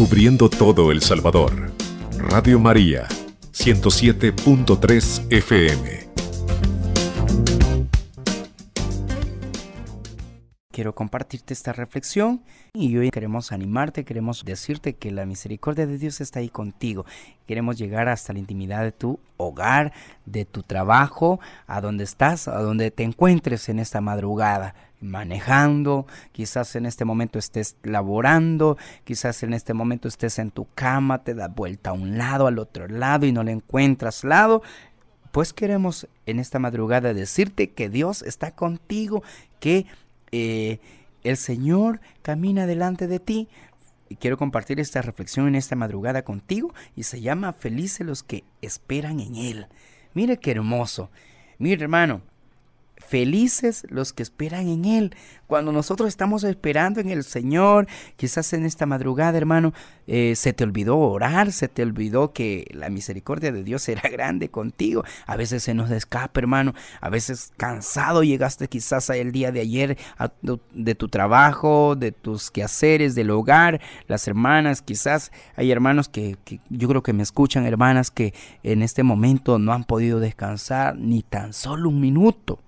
Cubriendo todo El Salvador. Radio María, 107.3 FM. Quiero compartirte esta reflexión y hoy queremos animarte, queremos decirte que la misericordia de Dios está ahí contigo. Queremos llegar hasta la intimidad de tu hogar, de tu trabajo, a donde estás, a donde te encuentres en esta madrugada manejando, quizás en este momento estés laborando, quizás en este momento estés en tu cama, te das vuelta a un lado, al otro lado y no le encuentras lado. Pues queremos en esta madrugada decirte que Dios está contigo, que eh, el Señor camina delante de ti. Y quiero compartir esta reflexión en esta madrugada contigo y se llama Felices los que esperan en Él. Mire qué hermoso. Mire hermano, Felices los que esperan en Él. Cuando nosotros estamos esperando en el Señor, quizás en esta madrugada, hermano, eh, se te olvidó orar, se te olvidó que la misericordia de Dios era grande contigo. A veces se nos escapa, hermano. A veces cansado llegaste quizás el día de ayer de tu trabajo, de tus quehaceres, del hogar. Las hermanas, quizás hay hermanos que, que yo creo que me escuchan, hermanas, que en este momento no han podido descansar ni tan solo un minuto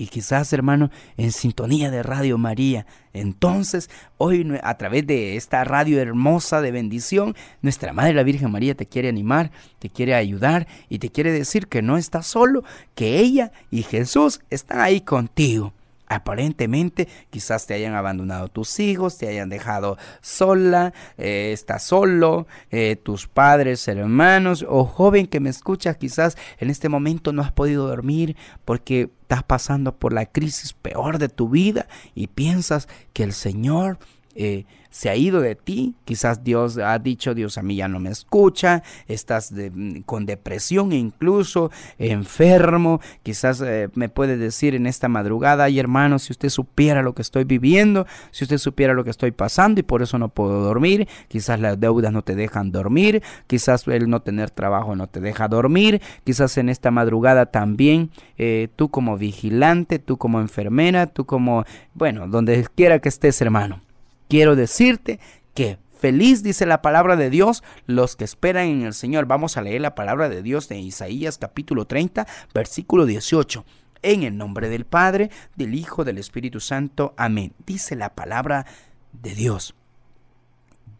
y quizás, hermano, en sintonía de Radio María. Entonces, hoy a través de esta radio hermosa de bendición, nuestra Madre la Virgen María te quiere animar, te quiere ayudar y te quiere decir que no estás solo, que ella y Jesús están ahí contigo. Aparentemente quizás te hayan abandonado tus hijos, te hayan dejado sola, eh, estás solo, eh, tus padres, hermanos o joven que me escuchas, quizás en este momento no has podido dormir porque estás pasando por la crisis peor de tu vida y piensas que el Señor eh, se ha ido de ti, quizás Dios ha dicho, Dios a mí ya no me escucha, estás mm, con depresión incluso, enfermo, quizás eh, me puede decir en esta madrugada, ay hermano, si usted supiera lo que estoy viviendo, si usted supiera lo que estoy pasando y por eso no puedo dormir, quizás las deudas no te dejan dormir, quizás el no tener trabajo no te deja dormir, quizás en esta madrugada también eh, tú como vigilante, tú como enfermera, tú como, bueno, donde quiera que estés hermano quiero decirte que feliz dice la palabra de Dios los que esperan en el Señor. Vamos a leer la palabra de Dios de Isaías capítulo 30, versículo 18. En el nombre del Padre, del Hijo, del Espíritu Santo. Amén. Dice la palabra de Dios.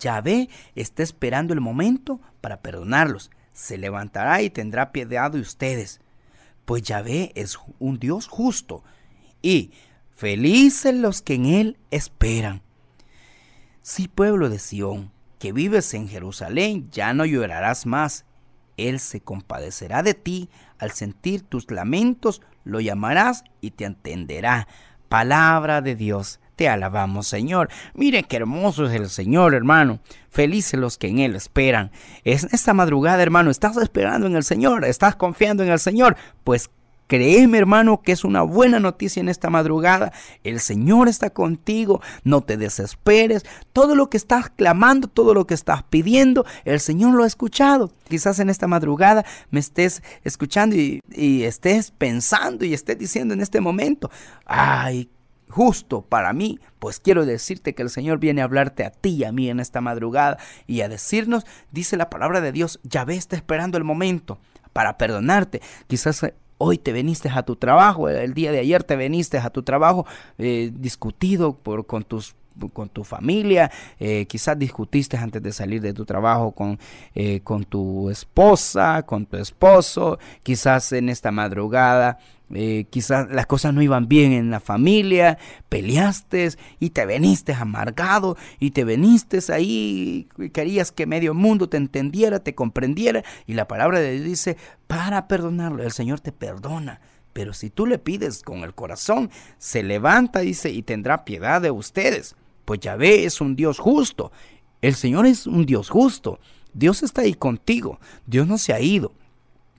Yahvé está esperando el momento para perdonarlos. Se levantará y tendrá piedad de ustedes. Pues Yahvé es un Dios justo. Y felices los que en él esperan. Sí, pueblo de Sión, que vives en Jerusalén, ya no llorarás más. Él se compadecerá de ti, al sentir tus lamentos, lo llamarás y te entenderá. Palabra de Dios, te alabamos, Señor. Mire qué hermoso es el Señor, hermano. Felices los que en Él esperan. Es esta madrugada, hermano, estás esperando en el Señor, estás confiando en el Señor. Pues Créeme, hermano, que es una buena noticia en esta madrugada. El Señor está contigo. No te desesperes. Todo lo que estás clamando, todo lo que estás pidiendo, el Señor lo ha escuchado. Quizás en esta madrugada me estés escuchando y, estés pensando y estés diciendo en este momento, ay, justo para mí, pues quiero decirte que el Señor viene a hablarte a ti y a mí en esta madrugada y a decirnos, dice la palabra de Dios, ya ve, está esperando el momento para perdonarte. Quizás Hoy te veniste a tu trabajo, el día de ayer te veniste a tu trabajo eh, discutido por, con tus con tu familia, eh, quizás discutiste antes de salir de tu trabajo con, eh, con tu esposa, con tu esposo, quizás en esta madrugada eh, quizás las cosas no iban bien en la familia, peleaste y te veniste amargado y te veniste ahí, querías que medio mundo te entendiera, te comprendiera y la palabra de Dios dice, para perdonarlo, el Señor te perdona. Pero si tú le pides con el corazón, se levanta, dice, y tendrá piedad de ustedes. Pues Yahvé es un Dios justo. El Señor es un Dios justo. Dios está ahí contigo. Dios no se ha ido.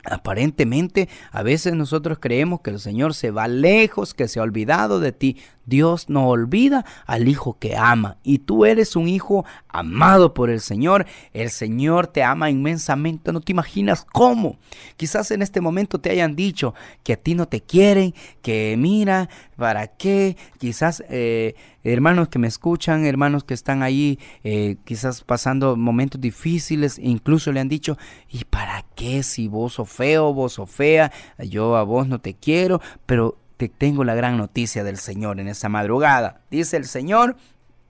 Aparentemente, a veces nosotros creemos que el Señor se va lejos, que se ha olvidado de ti. Dios no olvida al hijo que ama y tú eres un hijo amado por el Señor. El Señor te ama inmensamente, no te imaginas cómo. Quizás en este momento te hayan dicho que a ti no te quieren, que mira, ¿Para qué? Quizás eh, hermanos que me escuchan, hermanos que están ahí eh, quizás pasando momentos difíciles, incluso le han dicho, ¿y para qué si vos sos feo, vos sos fea, yo a vos no te quiero, pero te tengo la gran noticia del Señor en esta madrugada. Dice el Señor,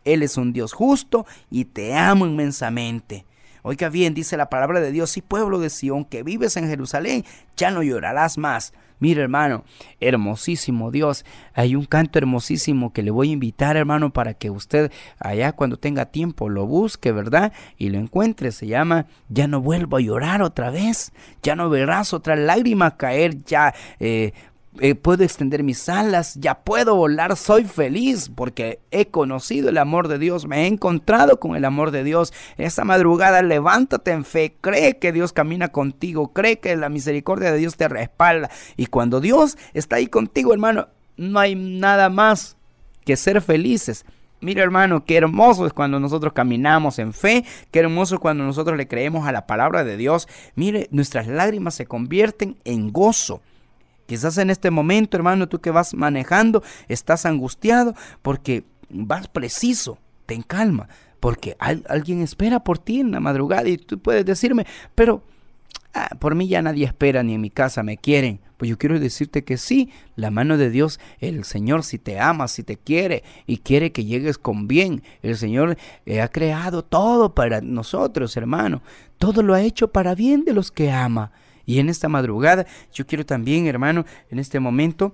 Él es un Dios justo y te amo inmensamente. Oiga bien, dice la palabra de Dios, y pueblo de Sión que vives en Jerusalén, ya no llorarás más. Mire hermano, hermosísimo Dios. Hay un canto hermosísimo que le voy a invitar hermano para que usted allá cuando tenga tiempo lo busque, ¿verdad? Y lo encuentre. Se llama Ya no vuelvo a llorar otra vez. Ya no verás otra lágrima caer. Ya eh, eh, puedo extender mis alas, ya puedo volar, soy feliz porque he conocido el amor de Dios, me he encontrado con el amor de Dios. Esta madrugada levántate en fe, cree que Dios camina contigo, cree que la misericordia de Dios te respalda. Y cuando Dios está ahí contigo, hermano, no hay nada más que ser felices. Mira hermano, qué hermoso es cuando nosotros caminamos en fe, qué hermoso es cuando nosotros le creemos a la palabra de Dios. Mire, nuestras lágrimas se convierten en gozo. Quizás en este momento, hermano, tú que vas manejando, estás angustiado porque vas preciso, ten calma, porque alguien espera por ti en la madrugada y tú puedes decirme, pero ah, por mí ya nadie espera ni en mi casa me quieren. Pues yo quiero decirte que sí, la mano de Dios, el Señor si te ama, si te quiere y quiere que llegues con bien, el Señor eh, ha creado todo para nosotros, hermano. Todo lo ha hecho para bien de los que ama. Y en esta madrugada yo quiero también, hermano, en este momento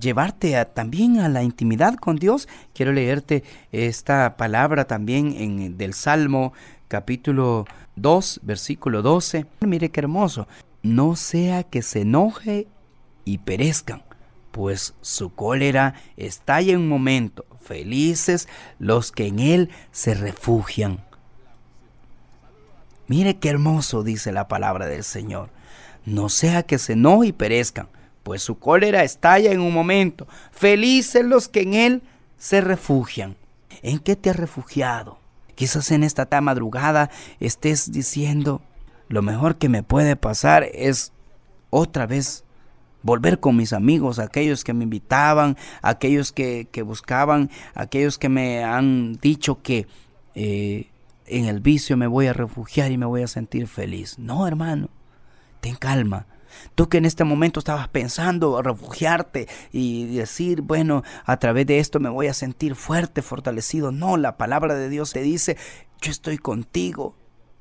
llevarte también a la intimidad con Dios. Quiero leerte esta palabra también en, del Salmo capítulo 2, versículo 12. Mire qué hermoso. No sea que se enoje y perezcan, pues su cólera estalla en un momento. Felices los que en él se refugian. Mire qué hermoso dice la palabra del Señor no sea que se enoje y perezcan, pues su cólera estalla en un momento. Felices los que en él se refugian. ¿En qué te has refugiado? Quizás en esta madrugada estés diciendo, lo mejor que me puede pasar es otra vez volver con mis amigos, aquellos que me invitaban, aquellos que, buscaban, aquellos que me han dicho que eh, en el vicio me voy a refugiar y me voy a sentir feliz. No, hermano ten calma. Tú que en este momento estabas pensando refugiarte y decir, bueno, a través de esto me voy a sentir fuerte, fortalecido. No, la palabra de Dios te dice, yo estoy contigo.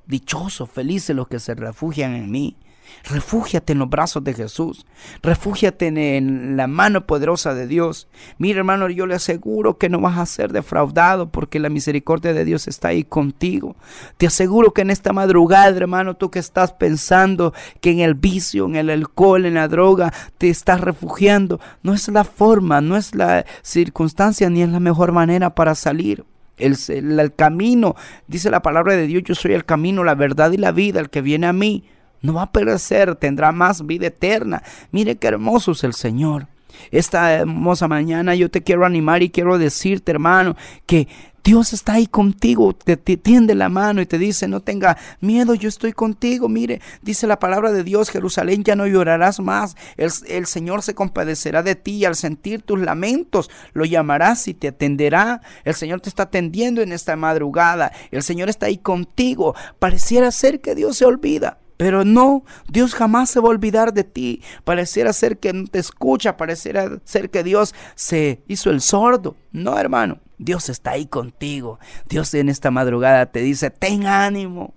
Dichoso, felices los que se refugian en mí. Refúgiate en los brazos de Jesús. Refúgiate en la mano poderosa de Dios. Mira, hermano, yo le aseguro que no vas a ser defraudado porque la misericordia de Dios está ahí contigo. Te aseguro que en esta madrugada, hermano, tú que estás pensando que en el vicio, en el alcohol, en la droga, te estás refugiando, no es la forma, no es la circunstancia ni es la mejor manera para salir. El, el, camino, dice la palabra de Dios, yo soy el camino, la verdad y la vida, el que viene a mí no va a perecer, tendrá más vida eterna. Mire qué hermoso es el Señor. Esta hermosa mañana yo te quiero animar y quiero decirte, hermano, que Dios está ahí contigo, te, tiende la mano y te dice, no tenga miedo, yo estoy contigo. Mire, dice la palabra de Dios, Jerusalén, ya no llorarás más. El, el Señor se compadecerá de ti y al sentir tus lamentos lo llamarás y te atenderá. El Señor te está atendiendo en esta madrugada. El Señor está ahí contigo. Pareciera ser que Dios se olvida. Pero no, Dios jamás se va a olvidar de ti. Pareciera ser que no te escucha, pareciera ser que Dios se hizo el sordo. No, hermano, Dios está ahí contigo. Dios en esta madrugada te dice, ten ánimo,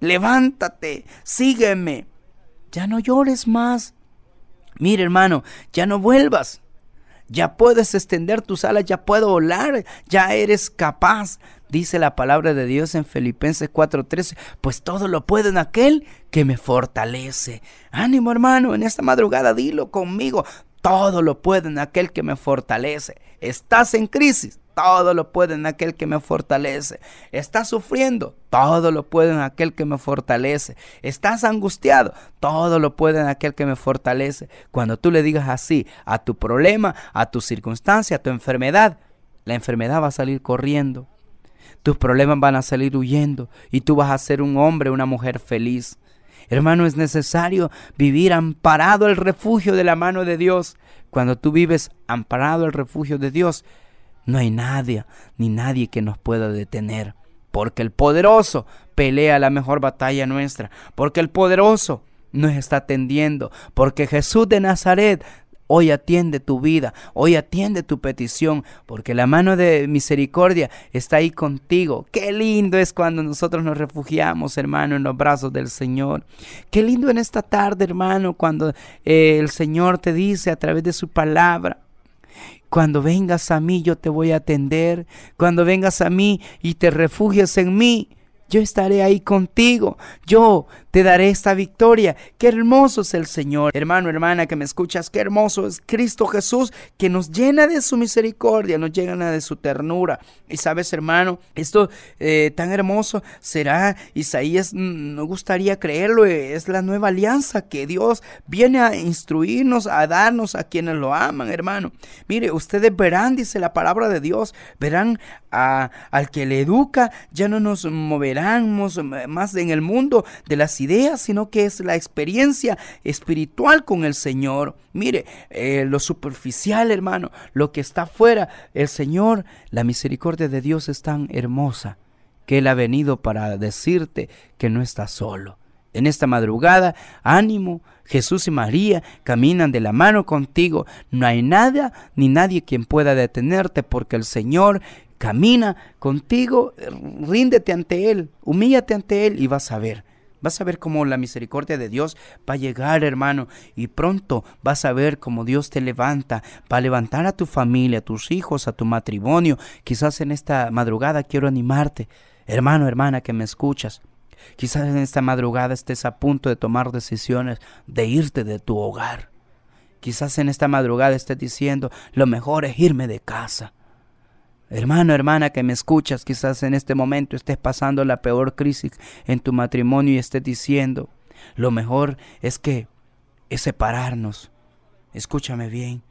levántate, sígueme. Ya no llores más. Mire, hermano, ya no vuelvas. Ya puedes extender tus alas, ya puedo volar, ya eres capaz Dice la palabra de Dios en Filipenses 4:13, pues todo lo puedo en aquel que me fortalece. Ánimo hermano, en esta madrugada dilo conmigo, todo lo puedo en aquel que me fortalece. Estás en crisis, todo lo puedo en aquel que me fortalece. Estás sufriendo, todo lo puedo en aquel que me fortalece. Estás angustiado, todo lo puedo en aquel que me fortalece. Cuando tú le digas así a tu problema, a tu circunstancia, a tu enfermedad, la enfermedad va a salir corriendo tus problemas van a salir huyendo y tú vas a ser un hombre, una mujer feliz. Hermano, es necesario vivir amparado el refugio de la mano de Dios. Cuando tú vives amparado al refugio de Dios, no hay nadie ni nadie que nos pueda detener. Porque el poderoso pelea la mejor batalla nuestra. Porque el poderoso nos está atendiendo. Porque Jesús de Nazaret Hoy atiende tu vida, hoy atiende tu petición, porque la mano de misericordia está ahí contigo. Qué lindo es cuando nosotros nos refugiamos, hermano, en los brazos del Señor. Qué lindo en esta tarde, hermano, cuando eh, el Señor te dice a través de su palabra, cuando vengas a mí yo te voy a atender, cuando vengas a mí y te refugies en mí, yo estaré ahí contigo. Yo te daré esta victoria. Qué hermoso es el Señor. Hermano, hermana que me escuchas, qué hermoso es Cristo Jesús que nos llena de su misericordia, nos llena de su ternura. Y sabes, hermano, esto eh, tan hermoso será Isaías, mm, no gustaría creerlo, es la nueva alianza que Dios viene a instruirnos, a darnos a quienes lo aman, hermano. Mire, ustedes verán, dice la palabra de Dios, verán a, al que le educa, ya no nos moverá más en el mundo de las ideas, sino que es la experiencia espiritual con el Señor. Mire, eh, lo superficial, hermano, lo que está afuera, el Señor, la misericordia de Dios es tan hermosa que Él ha venido para decirte que no estás solo. En esta madrugada, ánimo, Jesús y María caminan de la mano contigo. No hay nada ni nadie quien pueda detenerte porque el Señor Camina contigo, ríndete ante Él, humíllate ante Él y vas a ver. Vas a ver cómo la misericordia de Dios va a llegar, hermano, y pronto vas a ver cómo Dios te levanta, va a levantar a tu familia, a tus hijos, a tu matrimonio. Quizás en esta madrugada quiero animarte, hermano, hermana, que me escuchas. Quizás en esta madrugada estés a punto de tomar decisiones de irte de tu hogar. Quizás en esta madrugada estés diciendo, lo mejor es irme de casa. Hermano, hermana que me escuchas, quizás en este momento estés pasando la peor crisis en tu matrimonio y estés diciendo, lo mejor es que es separarnos. Escúchame bien.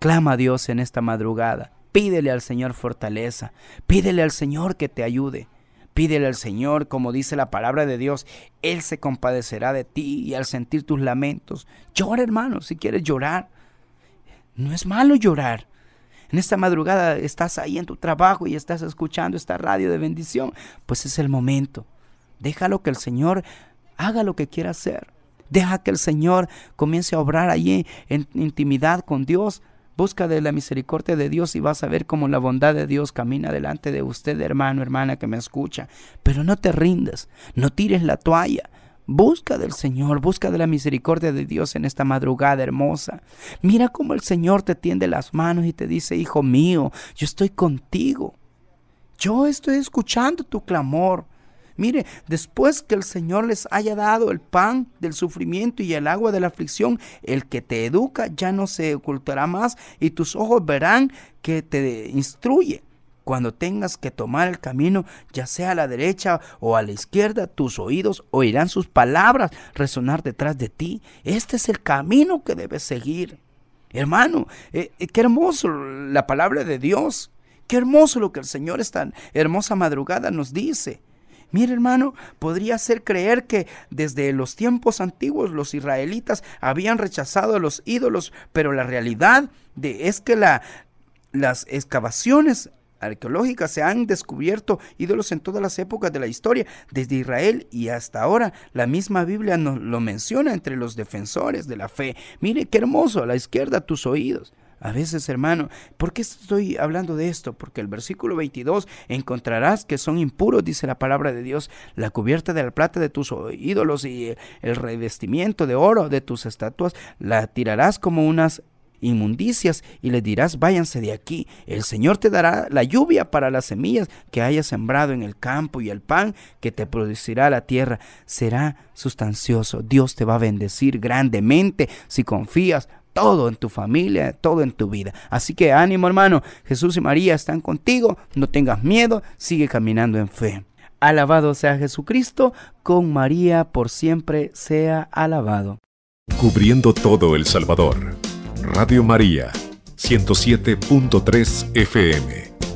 Clama a Dios en esta madrugada. Pídele al Señor fortaleza. Pídele al Señor que te ayude. Pídele al Señor, como dice la palabra de Dios, Él se compadecerá de ti y al sentir tus lamentos. Llora, hermano, si quieres llorar. No es malo llorar en esta madrugada estás ahí en tu trabajo y estás escuchando esta radio de bendición, pues es el momento. Déjalo que el Señor haga lo que quiera hacer. Deja que el Señor comience a obrar allí en intimidad con Dios. Busca de la misericordia de Dios y vas a ver cómo la bondad de Dios camina delante de usted, hermano, hermana que me escucha. Pero no te rindas, no tires la toalla. Busca del Señor, busca de la misericordia de Dios en esta madrugada hermosa. Mira cómo el Señor te tiende las manos y te dice, hijo mío, yo estoy contigo. Yo estoy escuchando tu clamor. Mire, después que el Señor les haya dado el pan del sufrimiento y el agua de la aflicción, el que te educa ya no se ocultará más y tus ojos verán que te instruye. Cuando tengas que tomar el camino, ya sea a la derecha o a la izquierda, tus oídos oirán sus palabras resonar detrás de ti. Este es el camino que debes seguir. Hermano, eh, eh, qué hermoso la palabra de Dios. Qué hermoso lo que el Señor esta hermosa madrugada nos dice. Mire hermano, podría ser creer que desde los tiempos antiguos los israelitas habían rechazado a los ídolos, pero la realidad de, es que la, las excavaciones arqueológicas se han descubierto ídolos en todas las épocas de la historia, desde Israel y hasta ahora. La misma Biblia nos lo menciona entre los defensores de la fe. Mire qué hermoso, a la izquierda tus oídos. A veces, hermano, ¿por qué estoy hablando de esto? Porque el versículo 22, encontrarás que son impuros, dice la palabra de Dios, la cubierta de la plata de tus ídolos y el revestimiento de oro de tus estatuas, la tirarás como unas inmundicias y le dirás, váyanse de aquí. El Señor te dará la lluvia para las semillas que hayas sembrado en el campo y el pan que te producirá la tierra será sustancioso. Dios te va a bendecir grandemente si confías todo en tu familia, todo en tu vida. Así que ánimo hermano, Jesús y María están contigo, no tengas miedo, sigue caminando en fe. Alabado sea Jesucristo, con María por siempre sea alabado. Cubriendo todo El Salvador. Radio María, 107.3 FM.